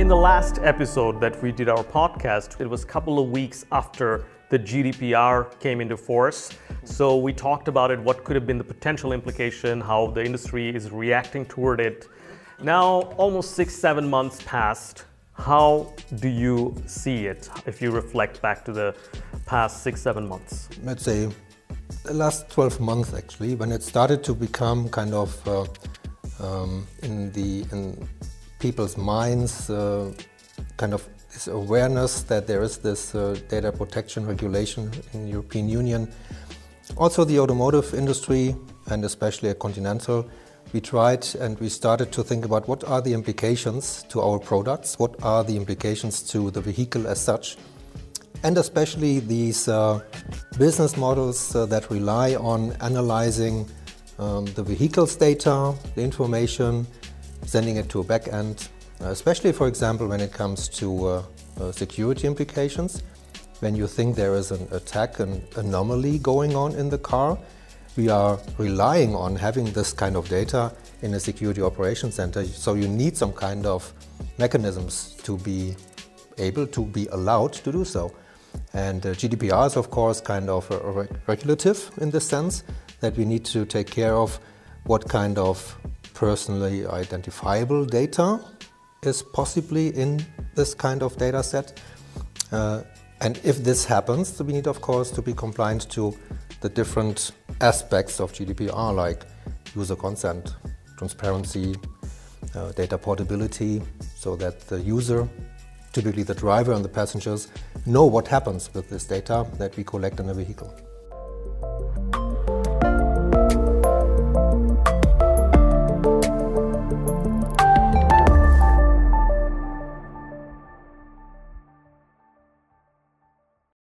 In the last episode that we did our podcast, it was a couple of weeks after the GDPR came into force. So we talked about it, what could have been the potential implication, how the industry is reacting toward it. Now, almost six, seven months passed. How do you see it if you reflect back to the past six, seven months? Let's say the last 12 months actually, when it started to become kind of uh, um, in the in people's minds, uh, kind of this awareness that there is this uh, data protection regulation in European Union. Also the automotive industry and especially Continental, we tried and we started to think about what are the implications to our products, what are the implications to the vehicle as such, and especially these uh, business models uh, that rely on analyzing um, the vehicle's data, the information, sending it to a back end, uh, especially, for example, when it comes to uh, uh, security implications. When you think there is an attack, an anomaly going on in the car, we are relying on having this kind of data in a security operations center. So you need some kind of mechanisms to be able to be allowed to do so. And uh, GDPR is, of course, kind of a regulative in the sense that we need to take care of what kind of personally identifiable data is possibly in this kind of data set. Uh, and if this happens, we need, of course, to be compliant to the different aspects of GDPR, like user consent, transparency, uh, data portability, so that the user, typically the driver and the passengers, know what happens with this data that we collect in a vehicle.